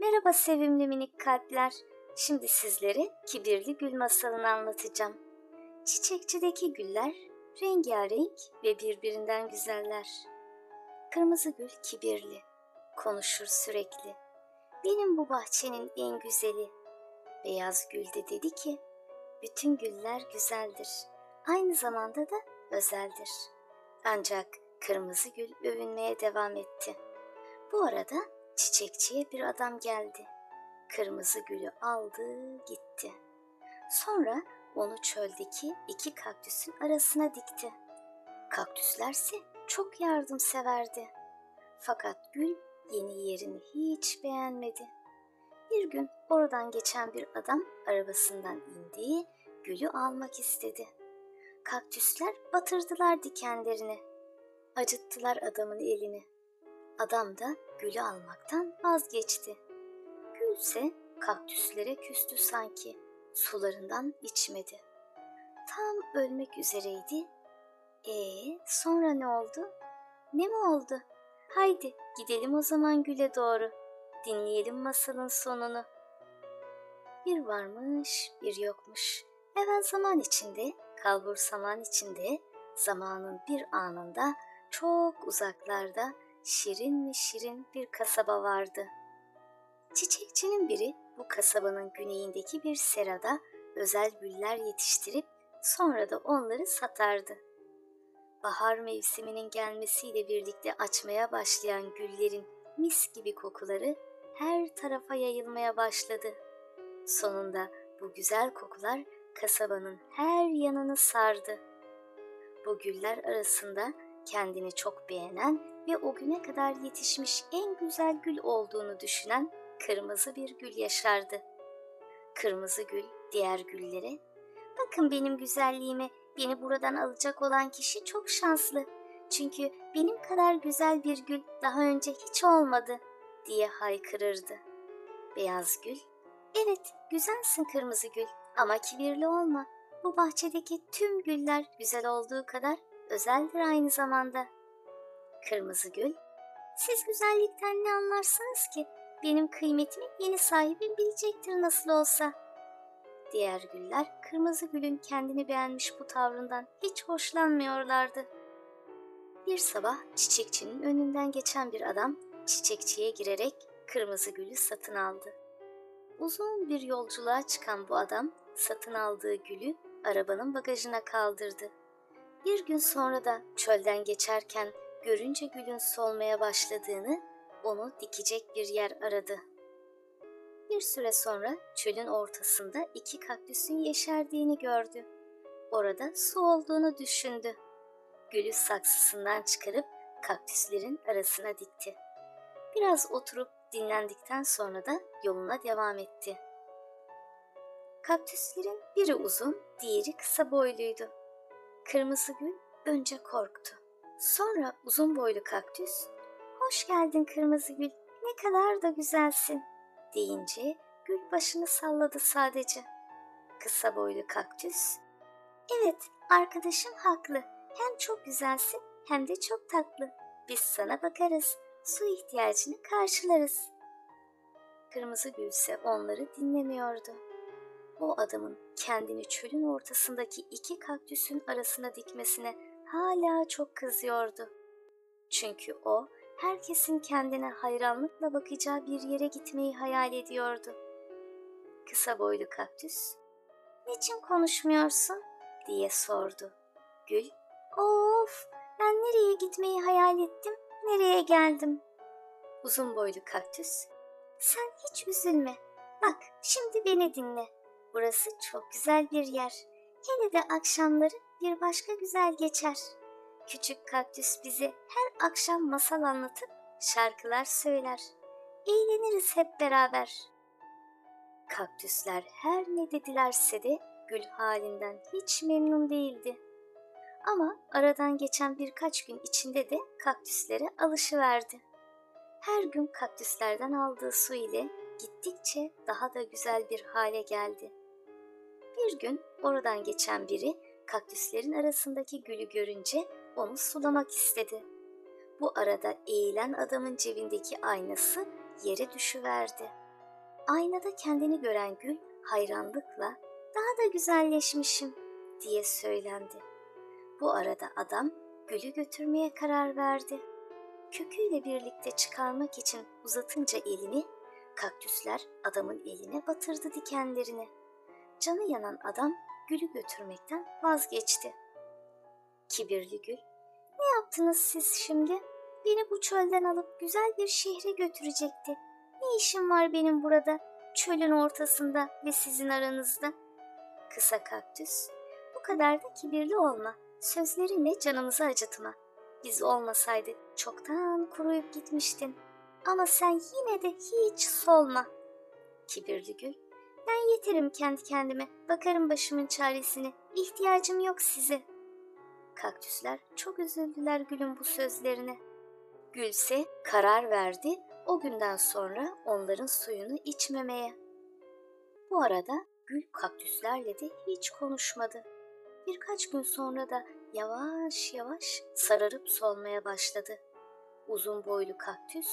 Merhaba sevimli minik kalpler. Şimdi sizlere kibirli gül masalını anlatacağım. Çiçekçideki güller rengarenk ve birbirinden güzeller. Kırmızı gül kibirli, konuşur sürekli. Benim bu bahçenin en güzeli. Beyaz gül de dedi ki, bütün güller güzeldir. Aynı zamanda da özeldir. Ancak kırmızı gül övünmeye devam etti. Bu arada çiçekçiye bir adam geldi. Kırmızı gülü aldı gitti. Sonra onu çöldeki iki kaktüsün arasına dikti. Kaktüslerse çok yardımseverdi. Fakat gül yeni yerini hiç beğenmedi. Bir gün oradan geçen bir adam arabasından indi, gülü almak istedi. Kaktüsler batırdılar dikenlerini. Acıttılar adamın elini. Adam da gülü almaktan vazgeçti. Gülse kaktüslere küstü sanki. Sularından içmedi. Tam ölmek üzereydi. Ee, sonra ne oldu? Ne mi oldu? Haydi gidelim o zaman güle doğru. Dinleyelim masalın sonunu. Bir varmış, bir yokmuş. Evvel zaman içinde, kalbur zaman içinde, zamanın bir anında çok uzaklarda şirin mi şirin bir kasaba vardı. Çiçekçinin biri bu kasabanın güneyindeki bir serada özel güller yetiştirip sonra da onları satardı. Bahar mevsiminin gelmesiyle birlikte açmaya başlayan güllerin mis gibi kokuları her tarafa yayılmaya başladı. Sonunda bu güzel kokular kasabanın her yanını sardı. Bu güller arasında kendini çok beğenen ve o güne kadar yetişmiş en güzel gül olduğunu düşünen kırmızı bir gül yaşardı. Kırmızı gül diğer güllere, bakın benim güzelliğime beni buradan alacak olan kişi çok şanslı. Çünkü benim kadar güzel bir gül daha önce hiç olmadı diye haykırırdı. Beyaz gül, evet güzelsin kırmızı gül ama kibirli olma. Bu bahçedeki tüm güller güzel olduğu kadar özeldir aynı zamanda. Kırmızı gül, siz güzellikten ne anlarsınız ki? Benim kıymetimi yeni sahibim bilecektir nasıl olsa. Diğer güller kırmızı gülün kendini beğenmiş bu tavrından hiç hoşlanmıyorlardı. Bir sabah çiçekçinin önünden geçen bir adam çiçekçiye girerek kırmızı gülü satın aldı. Uzun bir yolculuğa çıkan bu adam satın aldığı gülü arabanın bagajına kaldırdı. Bir gün sonra da çölden geçerken görünce gülün solmaya başladığını, onu dikecek bir yer aradı. Bir süre sonra çölün ortasında iki kaktüsün yeşerdiğini gördü. Orada su olduğunu düşündü. Gülü saksısından çıkarıp kaktüslerin arasına dikti. Biraz oturup dinlendikten sonra da yoluna devam etti. Kaktüslerin biri uzun, diğeri kısa boyluydu. Kırmızı gül önce korktu. Sonra uzun boylu kaktüs, "Hoş geldin kırmızı gül. Ne kadar da güzelsin." deyince gül başını salladı sadece. Kısa boylu kaktüs, "Evet, arkadaşım haklı. Hem çok güzelsin hem de çok tatlı. Biz sana bakarız. Su ihtiyacını karşılarız." Kırmızı gül ise onları dinlemiyordu. O adamın kendini çölün ortasındaki iki kaktüsün arasına dikmesine hala çok kızıyordu. Çünkü o herkesin kendine hayranlıkla bakacağı bir yere gitmeyi hayal ediyordu. Kısa boylu kaktüs, "Niçin konuşmuyorsun?" diye sordu. Gül, "Of, ben nereye gitmeyi hayal ettim, nereye geldim?" Uzun boylu kaktüs, "Sen hiç üzülme. Bak, şimdi beni dinle. Burası çok güzel bir yer. Hele de akşamları bir başka güzel geçer. Küçük kaktüs bize her akşam masal anlatıp şarkılar söyler. Eğleniriz hep beraber. Kaktüsler her ne dedilerse de gül halinden hiç memnun değildi. Ama aradan geçen birkaç gün içinde de kaktüslere alışıverdi. Her gün kaktüslerden aldığı su ile gittikçe daha da güzel bir hale geldi. Bir gün oradan geçen biri kaktüslerin arasındaki gülü görünce onu sulamak istedi. Bu arada eğilen adamın cebindeki aynası yere düşüverdi. Aynada kendini gören Gül hayranlıkla daha da güzelleşmişim diye söylendi. Bu arada adam Gül'ü götürmeye karar verdi. Köküyle birlikte çıkarmak için uzatınca elini, kaktüsler adamın eline batırdı dikenlerini. Canı yanan adam Gül'ü götürmekten vazgeçti. Kibirli Gül, ne yaptınız siz şimdi? Beni bu çölden alıp güzel bir şehre götürecekti. Ne işim var benim burada, çölün ortasında ve sizin aranızda? Kısa kaktüs, bu kadar da kibirli olma. Sözlerinle canımızı acıtma. Biz olmasaydık çoktan kuruyup gitmiştin. Ama sen yine de hiç solma. Kibirli gül, ben yeterim kendi kendime. Bakarım başımın çaresine. İhtiyacım yok size. Kaktüsler çok üzüldüler gülün bu sözlerine. Gülse karar verdi o günden sonra onların suyunu içmemeye. Bu arada gül kaktüslerle de hiç konuşmadı. Birkaç gün sonra da yavaş yavaş sararıp solmaya başladı. Uzun boylu kaktüs,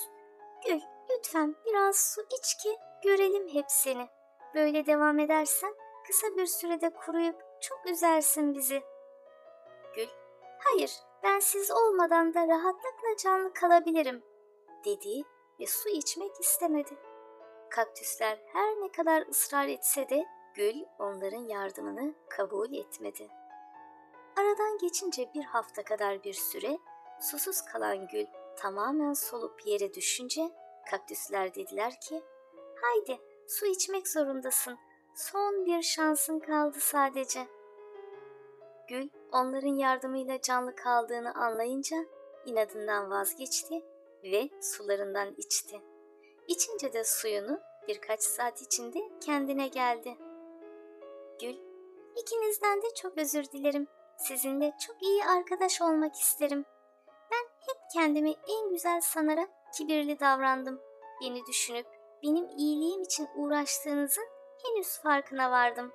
Gül lütfen biraz su iç ki görelim hep seni. Böyle devam edersen kısa bir sürede kuruyup çok üzersin bizi. Gül, hayır ben siz olmadan da rahatlıkla canlı kalabilirim dedi ve su içmek istemedi. Kaktüsler her ne kadar ısrar etse de Gül onların yardımını kabul etmedi. Aradan geçince bir hafta kadar bir süre susuz kalan Gül tamamen solup yere düşünce kaktüsler dediler ki haydi su içmek zorundasın son bir şansın kaldı sadece. Gül onların yardımıyla canlı kaldığını anlayınca inadından vazgeçti ve sularından içti. İçince de suyunu birkaç saat içinde kendine geldi. Gül, ikinizden de çok özür dilerim. Sizinle çok iyi arkadaş olmak isterim. Ben hep kendimi en güzel sanarak kibirli davrandım. Beni düşünüp benim iyiliğim için uğraştığınızın henüz farkına vardım.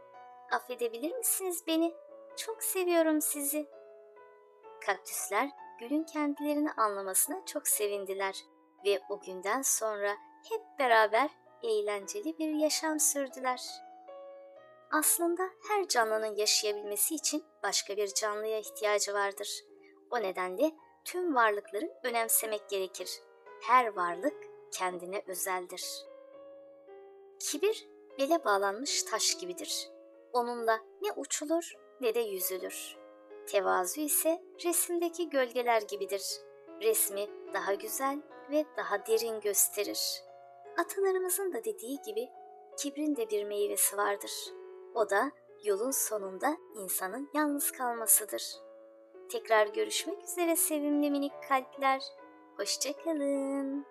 Affedebilir misiniz beni? Çok seviyorum sizi. Kaktüsler gülün kendilerini anlamasına çok sevindiler ve o günden sonra hep beraber eğlenceli bir yaşam sürdüler. Aslında her canlının yaşayabilmesi için başka bir canlıya ihtiyacı vardır. O nedenle tüm varlıkları önemsemek gerekir. Her varlık kendine özeldir. Kibir bele bağlanmış taş gibidir. Onunla ne uçulur ne de yüzülür. Tevazu ise resimdeki gölgeler gibidir. Resmi daha güzel ve daha derin gösterir. Atalarımızın da dediği gibi kibrin de bir meyvesi vardır. O da yolun sonunda insanın yalnız kalmasıdır. Tekrar görüşmek üzere sevimli minik kalpler. Hoşçakalın.